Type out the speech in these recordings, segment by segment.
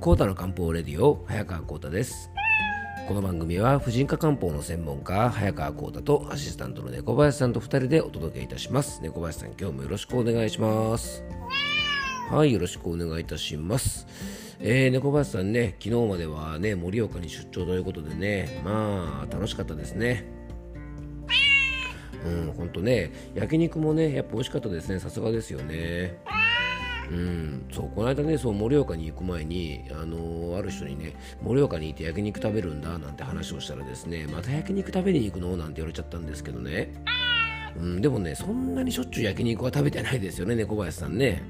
コータの漢方レディオ早川コータです。この番組は婦人科漢方の専門家早川コータとアシスタントの猫林さんと2人でお届けいたします。猫林さん今日もよろしくお願いします。はいよろしくお願いいたします。えー、猫林さんね昨日まではね盛岡に出張ということでねまあ楽しかったですね。うん、ほんとね、焼肉もね、やっぱ美味しかったですね、さすがですよね。うん、そうこの間ねそう盛岡に行く前に、あのー、ある人にね盛岡にいて焼肉食べるんだなんて話をしたらですねまた焼肉食べに行くの？なんて言われちゃったんですけどね、うん、でもねそんなにしょっちゅう焼肉は食べてないですよね猫林さんね。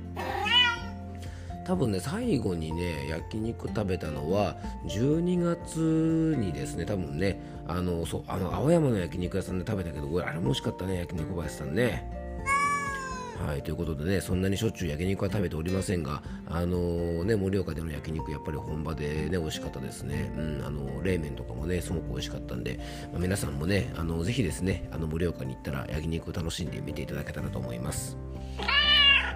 多分ね最後にね焼肉食べたのは12月にですね多分ねあのそうあの青山の焼肉屋さんで食べたけどあれも美味しかったね焼肉林さんね。はい、ということでね、そんなにしょっちゅう焼肉は食べておりませんが、あのー、ね、盛岡での焼肉、やっぱり本場でね、美味しかったですね。うん、あの冷麺とかもね、すごく美味しかったんで、まあ、皆さんもね、あのぜひですね、あの盛岡に行ったら焼肉を楽しんでみていただけたらと思います。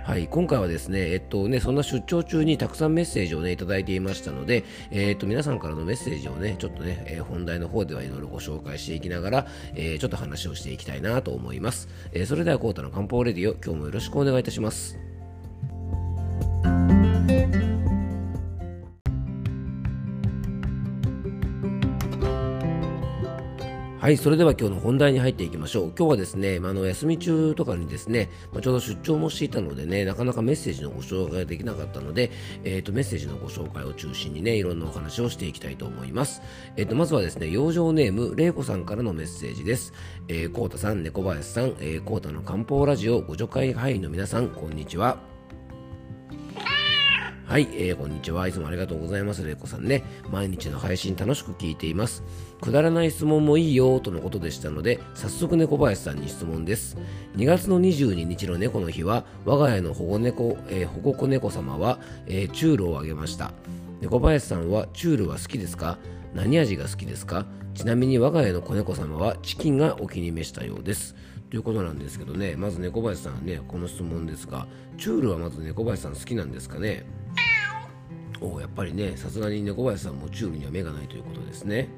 はい、今回はですね、えっとね、そんな出張中にたくさんメッセージをね、いただいていましたので、えっと、皆さんからのメッセージをね、ちょっとね、えー、本題の方ではいろいろご紹介していきながら、えー、ちょっと話をしていきたいなと思います。え、それでは、コータの漢方レディオ、今日もよろしくお願いいたします。はい、それでは今日の本題に入っていきましょう。今日はですね、まあ、の休み中とかにですね、まあ、ちょうど出張もしていたのでね、なかなかメッセージのご紹介ができなかったので、え、ー、と、メッセージのご紹介を中心にね、いろんなお話をしていきたいと思います。え、ー、と、まずはですね、養生ネーム、れいこさんからのメッセージです。えー、こうたさん、猫林さん、えー、こうたの漢方ラジオご助会会員の皆さん、こんにちは。はい、えー、こんにちは。いつもありがとうございます。れいこさんね。毎日の配信楽しく聞いています。くだらない質問もいいよとのことでしたので、早速猫林さんに質問です。2月の22日の猫の日は、我が家の保護猫、えー、保護子猫様は、えー、チュールをあげました。猫林さんはチュールは好きですか？何味が好きですか？ちなみに我が家の子猫様はチキンがお気に召したようです。ということなんですけどね、まず猫林さんね、この質問ですが、チュールはまず猫林さん好きなんですかね？おやっぱりねさすがに猫林さんもチュールには目がないということですね。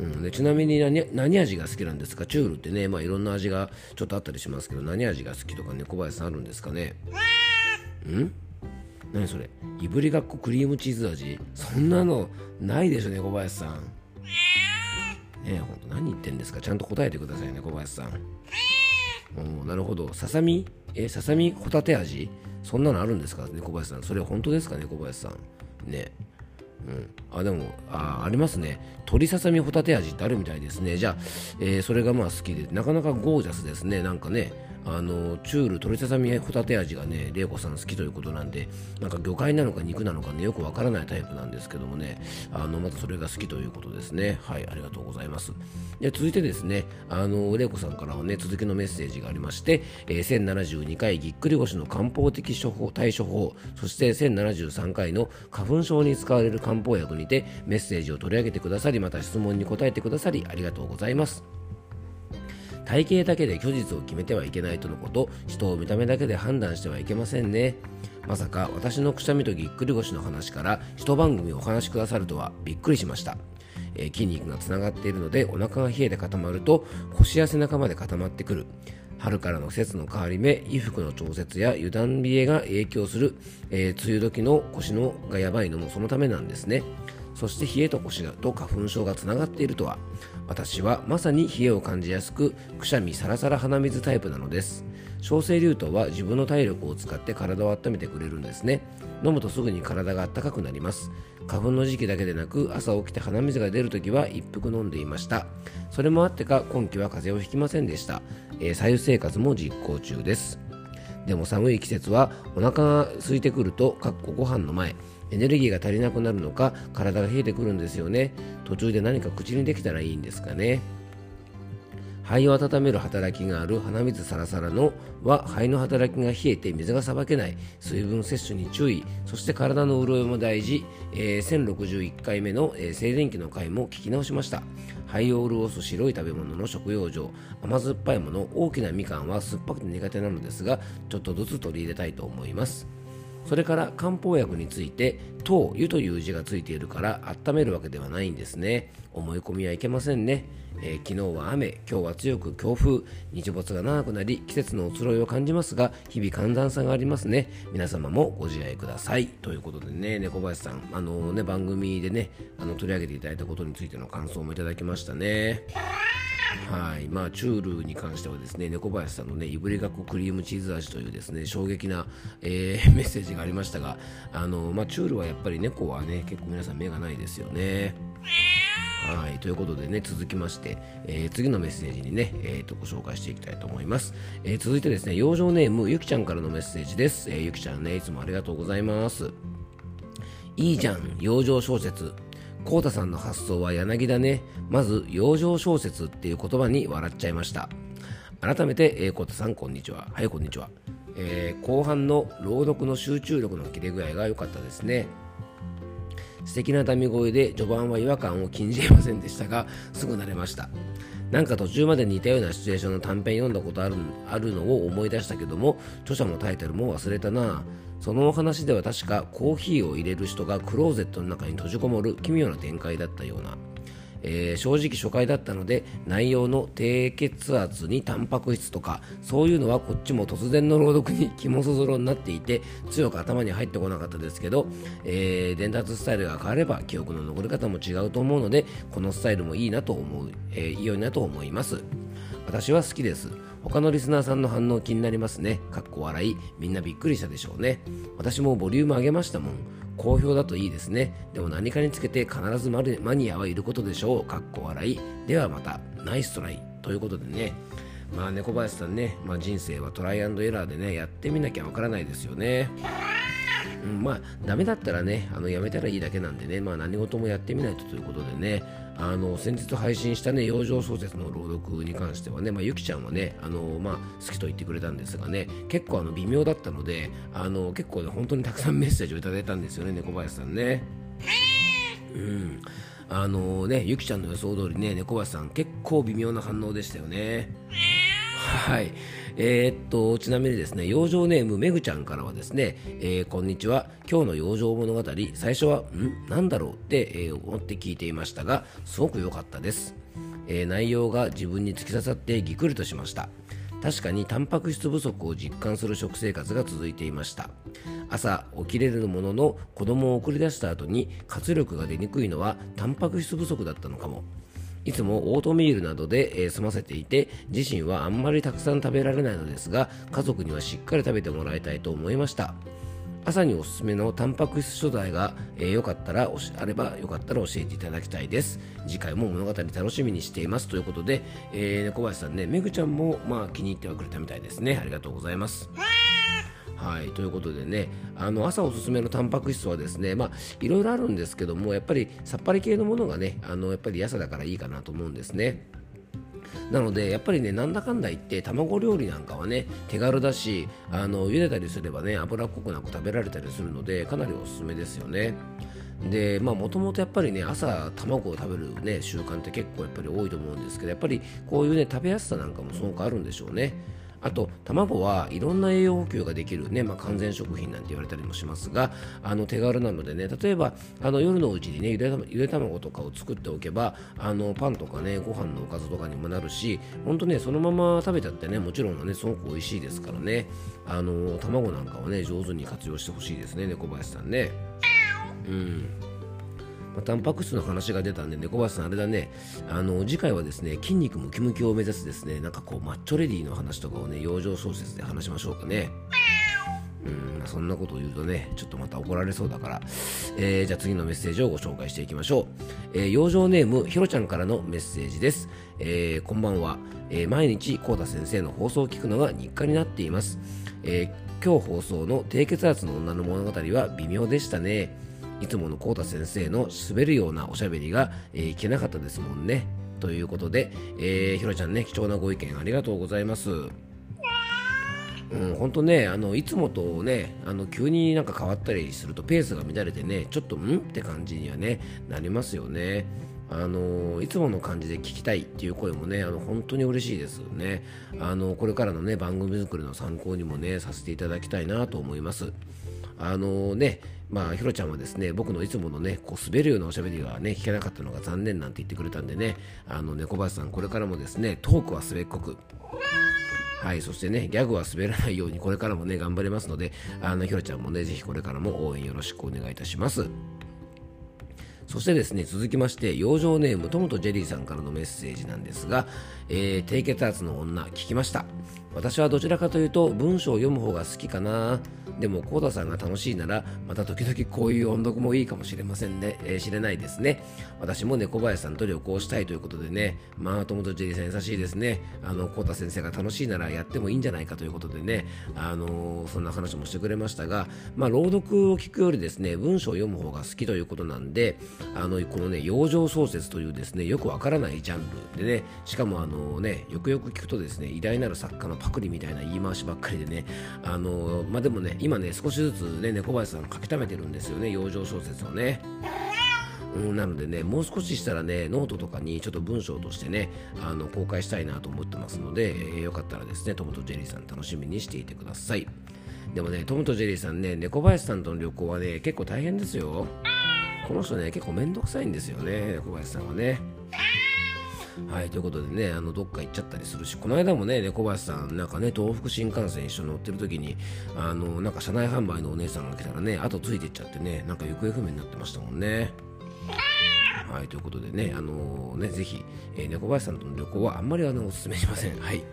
うん、でちなみに何味が好きなんですか？チュールってね、まあ、いろんな味がちょっとあったりしますけど何味が好きとか猫林さんあるんですかね？うん？何それ？いぶりがっこクリームチーズ味？そんなのないでしょ猫林さん。ねえほんと何言ってんですか？ちゃんと答えてくださいね小林さん。おなるほど。ささみ？えささみ？ホタテ味？そんなのあるんですか？猫林さん。それは本当ですか？猫林さん。ね。うん、あでもあありますね。鶏ささみホタテ味ってあるみたいですね。じゃあ、えー、それがまあ好きでなかなかゴージャスですね。なんかねあのチュール鶏ささみホタテ味がね玲子さん好きということなんでなんか魚介なのか肉なのかねよくわからないタイプなんですけどもね。あのまたそれが好きということですね。はいありがとうございます。で続いてですねあの玲子さんからはね続きのメッセージがありまして、えー、1072回ぎっくり腰の漢方的処方対処法そして1073回の花粉症に使われる漢方薬にてメッセージを取り上げてくださりまた質問に答えてくださりありがとうございます。体型だけで虚実を決めてはいけないとのこと。人を見た目だけで判断してはいけませんね。まさか私のくしゃみとぎっくり腰の話から一番組お話しくださるとはびっくりしました、えー、筋肉がつながっているのでお腹が冷えて固まると腰や背中まで固まってくる。春からの季節の変わり目衣服の調節や油断冷えが影響する、えー、梅雨時の腰のがやばいのもそのためなんですね。そして冷えと腰と花粉症がつながっているとは。私はまさに冷えを感じやすくくしゃみサラサラ鼻水タイプなのです。小生竜頭は自分の体力を使って体を温めてくれるんですね。飲むとすぐに体が温かくなります。花粉の時期だけでなく朝起きて鼻水が出るときは一服飲んでいました。それもあってか今季は風邪をひきませんでした、えー、左右生活も実行中です。でも寒い季節はお腹が空いてくるとかっこご飯の前エネルギーが足りなくなるのか体が冷えてくるんですよね。途中で何か口にできたらいいんですかね。肺を温める働きがある鼻水サラサラのは肺の働きが冷えて水がさばけない。水分摂取に注意。そして体の潤いも大事、えー、1061回目の、えー、静電気の回も聞き直しました。肺を潤す白い食べ物の食用上甘酸っぱいもの大きなみかんは酸っぱくて苦手なのですがちょっとずつ取り入れたいと思います。それから漢方薬について糖湯という字がついているから温めるわけではないんですね。思い込みはいけませんね、えー、昨日は雨今日は強く強風。日没が長くなり季節の移ろいを感じますが日々寒暖差がありますね。皆様もご自愛ください。ということでね猫林さんあのー、ね番組でねあの取り上げていただいたことについての感想もいただきましたね。はいまあ、チュールに関してはですね猫林さんのねいぶりがっこクリームチーズ味というですね衝撃な、えー、メッセージがありましたがあの、まあ、チュールはやっぱり猫はね結構皆さん目がないですよね。はい、ということでね、続きまして、えー、次のメッセージにね、えー、とご紹介していきたいと思います。えー、続いてですね、養生ネーム、ゆきちゃんからのメッセージです。えー、ゆきちゃんね、いつもありがとうございます。いいじゃん、養生小説。コウタさんの発想は柳だね。まず、養生小説っていう言葉に笑っちゃいました。改めて、えー、コウタさん、こんにちは。はい、こんにちは。えー、後半の朗読の集中力の切れ具合が良かったですね。素敵なダミ声で序盤は違和感を禁じえませんでしたが、すぐ慣れました。なんか途中まで似たようなシチュエーションの短編読んだことあるあるのを思い出したけども、著者もタイトルも忘れたな。そのお話では確かコーヒーを入れる人がクローゼットの中に閉じこもる奇妙な展開だったような、えー、正直初回だったので内容の低血圧にタンパク質とかそういうのはこっちも突然の朗読に肝そぞろになっていて強く頭に入ってこなかったですけど、えー、伝達スタイルが変われば記憶の残り方も違うと思うのでこのスタイルもいいなと思う、えー、いいよなと思います私は好きです他のリスナーさんの反応気になりますね。かっこ笑い。みんなびっくりしたでしょうね。私もボリューム上げましたもん。好評だといいですね。でも何かにつけて必ずマニアはいることでしょう。かっこ笑い。ではまた、ナイストライ。ということでね。まあ猫林さんね、まあ、人生はトライアンドエラーでね、やってみなきゃわからないですよね。うん、まあ、ダメだったらね、あのやめたらいいだけなんでね、まあ、何事もやってみないとということでね、あの先日配信したね、養生小説の朗読に関してはね、まあ、ゆきちゃんはね、あのまあ、好きと言ってくれたんですがね、結構あの微妙だったので、あの結構ね、本当にたくさんメッセージをいただいたんですよね、猫林さんね。うん。あのね、ゆきちゃんの予想通りね、猫林さん結構微妙な反応でしたよね。はい。えー、っと、ちなみにですね、養生ネームめぐちゃんからはですね、えー、こんにちは。今日の養生物語、最初は、ん？なんだろう？って、えー、思って聞いていましたが、すごく良かったです。え内容が自分に突き刺さってぎくりとしました。確かにタンパク質不足を実感する食生活が続いていました朝起きれるものの子供を送り出した後に活力が出にくいのはタンパク質不足だったのかもいつもオートミールなどで、えー、済ませていて自身はあんまりたくさん食べられないのですが家族にはしっかり食べてもらいたいと思いました。朝におすすめのタンパク質素材が、えー、よかったらあればよかったら教えていただきたいです。次回も物語楽しみにしています。ということで、えー、猫林さんねめぐちゃんもまあ気に入ってはくれたみたいですね。ありがとうございます。はい、ということでねあの朝おすすめのタンパク質はですねまあいろいろあるんですけどもやっぱりさっぱり系のものがねあのやっぱり朝だからいいかなと思うんですね。なのでやっぱりねなんだかんだ言って卵料理なんかはね手軽だしあの茹でたりすればね脂っこくなく食べられたりするのでかなりおすすめですよね。でまあもともとやっぱりね朝卵を食べるね習慣って結構やっぱり多いと思うんですけどやっぱりこういうね食べやすさなんかもすごくあるんでしょうね。あと卵はいろんな栄養補給ができるね、まあ、完全食品なんて言われたりもしますがあの手軽なのでね例えばあの夜のうちにねゆでゆで卵とかを作っておけばあのパンとかねご飯のおかずとかにもなるし本当ねそのまま食べちゃってねもちろんねすごく美味しいですからね。あの卵なんかはね上手に活用してほしいですね猫林さんね。うん。まあ、タンパク質の話が出たんで、猫林さん、あれだね、あの次回はですね筋肉ムキムキを目指すですねなんかこうマッチョレディの話とかをね養生小説で話しましょうかね。うんそんなことを言うとね、ちょっとまた怒られそうだから、えー、じゃあ次のメッセージをご紹介していきましょう。えー、養生ネーム、ひろちゃんからのメッセージです。えー、こんばんは。えー、毎日、こうた先生の放送を聞くのが日課になっています。えー、今日放送の低血圧の女の物語は微妙でしたね。いつものコータ先生の滑るようなおしゃべりが、えー、聞けなかったですもんね。ということで、えー、ひろちゃんね、貴重なご意見ありがとうございます。うん、本当ね、あのいつもとね、あの急になんか変わったりするとペースが乱れてね、ちょっとんって感じにはね、なりますよね。あのいつもの感じで聞きたいっていう声もね、あの本当に嬉しいですよね。あのこれからのね番組作りの参考にもねさせていただきたいなと思います。あのね、まあ、ひろちゃんはですね、僕のいつものね、こう滑るようなおしゃべりがね、聞けなかったのが残念なんて言ってくれたんでね、あの、猫林さん、これからもですね、トークは滑っこく、はい、そしてね、ギャグは滑らないようにこれからもね、頑張りますので、あの、ひろちゃんもね、ぜひこれからも応援よろしくお願いいたします。そしてですね、続きまして、養生ネームトムとジェリーさんからのメッセージなんですが、えー、低血圧の女、聞きました。私はどちらかというと文章を読む方が好きかな。でもコーダさんが楽しいならまた時々こういう音読もいいかもしれませんね、えー、知れないですね。私も猫林さんと旅行したいということでねまあ友とジェリーさん優しいですね。あのコーダ先生が楽しいならやってもいいんじゃないかということでねあのー、そんな話もしてくれましたがまあ朗読を聞くよりですね文章を読む方が好きということなんであのこのね養生小説というですねよくわからないジャンルでねしかもあのねよくよく聞くとですね偉大なる作家のパクリみたいな言い回しばっかりでね、あのまあ、でもね、今ね、少しずつね、猫林さん書き溜めてるんですよね、養生小説をね。うん、なのでね、もう少ししたらね、ノートとかにちょっと文章としてね、あの公開したいなと思ってますので、えー、よかったらですね、トムとジェリーさん楽しみにしていてください。でもね、トムとジェリーさんね、猫林さんとの旅行はね、結構大変ですよ。この人ね、結構めんどくさいんですよね、猫林さんはね。はい、ということでね、あのどっか行っちゃったりするし、この間もね、猫林さん、なんかね、東北新幹線一緒に乗ってる時に、あのなんか車内販売のお姉さんが来たらね、後ついてっちゃってね、なんか行方不明になってましたもんね。はい、ということでね、あのー、ね、ぜひ、えー、猫林さんとの旅行はあんまりあのお勧めしません。はい。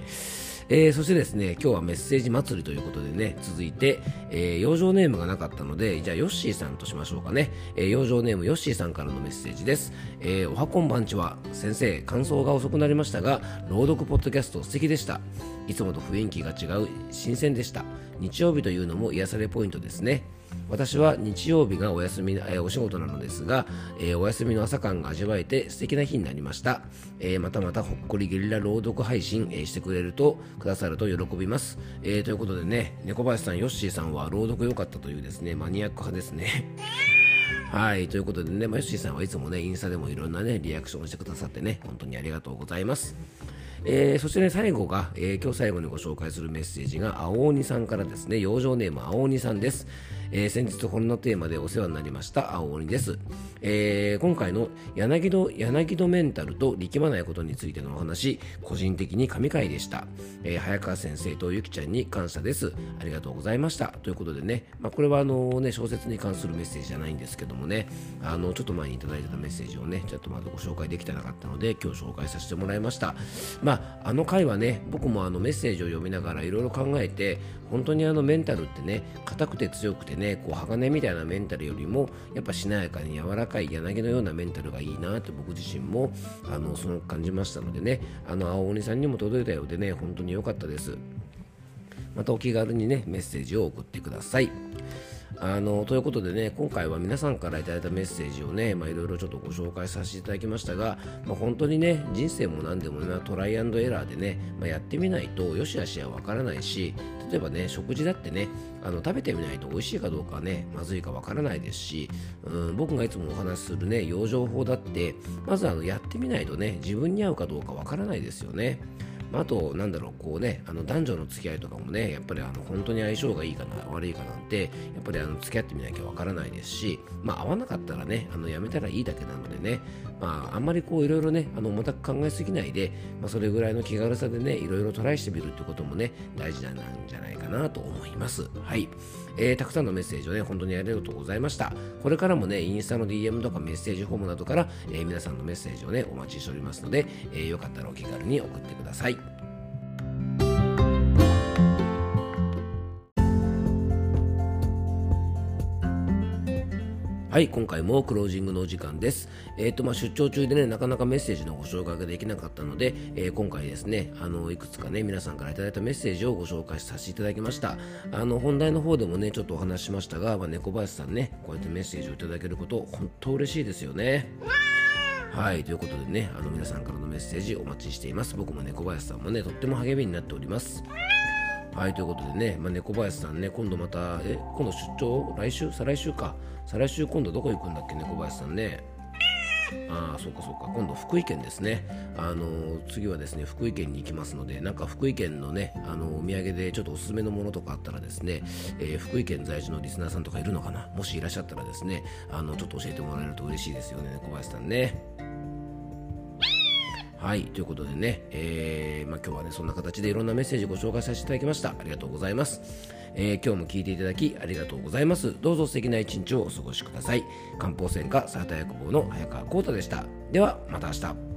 えー、そしてですね、今日はメッセージ祭りということでね、続いて、えー、養生ネームがなかったので、じゃあヨッシーさんとしましょうかね。えー、養生ネームヨッシーさんからのメッセージです。えー、おはこんばんちは、先生、感想が遅くなりましたが、朗読ポッドキャスト素敵でした。いつもと雰囲気が違う、新鮮でした。日曜日というのも癒されポイントですね。私は日曜日がお休み、えー、お仕事なのですが、えー、お休みの朝感が味わえて素敵な日になりました、えー、またまたほっこりゲリラ朗読配信、えしてくれるとくださると喜びます、えということでね猫林さんヨッシーさんは朗読良かったというですねマニアック派ですね はい。ということでね、まあ、ヨッシーさんはいつもね、インスタでもいろんなね、リアクションをしてくださってね、本当にありがとうございます。えー、そしてね、最後が、えー、今日最後にご紹介するメッセージが、青鬼さんからですね、養生ネーム青鬼さんです。えー、先日このテーマでお世話になりました青鬼です、えー、今回の柳戸柳戸メンタルと力まないことについてのお話個人的に神回でした、えー、早川先生とゆきちゃんに感謝です。ありがとうございました。ということでね、まあ、これはあのね小説に関するメッセージじゃないんですけどもねあのちょっと前にいただいてたメッセージをねちょっとまだご紹介できてなかったので今日紹介させてもらいました。まああの回はね僕もあのメッセージを読みながらいろいろ考えて本当にあのメンタルってね硬くて強くてねこう鋼みたいなメンタルよりもやっぱしなやかに柔らかい柳のようなメンタルがいいなって僕自身もあのその感じましたのでねあの青鬼さんにも届いたようでね本当に良かったです。またお気軽にねメッセージを送ってください。あのということでね今回は皆さんから頂いたメッセージをねいろいろちょっとご紹介させていただきましたが、まあ、本当にね人生も何でもねトライアンドエラーでね、まあ、やってみないとよしあしはわからないし例えばね食事だってねあの食べてみないと美味しいかどうかねまずいかわからないですし、うん、僕がいつもお話しするね養生法だってまずあのやってみないとね自分に合うかどうかわからないですよね。まあと、なんだろう、こうね、あの男女の付き合いとかもね、やっぱりあの本当に相性がいいかな、悪いかなんて、やっぱりあの付き合ってみなきゃわからないですし、まあ、合わなかったらね、あのやめたらいいだけなのでね、まあ、あんまりこういろいろね、あの重たく考えすぎないで、まあ、それぐらいの気軽さでね、いろいろトライしてみるってこともね、大事なんじゃないかなと思います。はい。えー、たくさんのメッセージをね、本当にありがとうございました。これからもね、インスタの DM とかメッセージフォームなどから、えー、皆さんのメッセージをね、お待ちしておりますので、えー、よかったらお気軽に送ってください。はい、今回もクロージングのお時間です。えっ、ー、と、まあ、出張中でね、なかなかメッセージのご紹介ができなかったので、えー、今回ですね、あの、いくつかね、皆さんから頂いたメッセージをご紹介させていただきました。あの、本題の方でもね、ちょっとお話ししましたが、まあ、猫林さんね、こうやってメッセージをいただけること、本当嬉しいですよね。はい、ということでね、あの、皆さんからのメッセージお待ちしています。僕も猫林さんもね、とっても励みになっております。はい、ということでね、まあ、猫林さんね、今度また、え、今度出張来週？再来週か。再来週今度どこ行くんだっけ、猫林さんね。ああそうかそうか。今度福井県ですね。あの次はですね福井県に行きますのでなんか福井県のねあのお土産でちょっとおすすめのものとかあったらですね、えー、福井県在住のリスナーさんとかいるのかな？もしいらっしゃったらですねあのちょっと教えてもらえると嬉しいですよね小林さんね。はい、ということでね、えーまあ、今日はね、そんな形でいろんなメッセージご紹介させていただきました。ありがとうございます。えー、今日も聞いていただきありがとうございます。どうぞ素敵な一日をお過ごしください。漢方専科サータ薬房の早川幸太でした。では、また明日。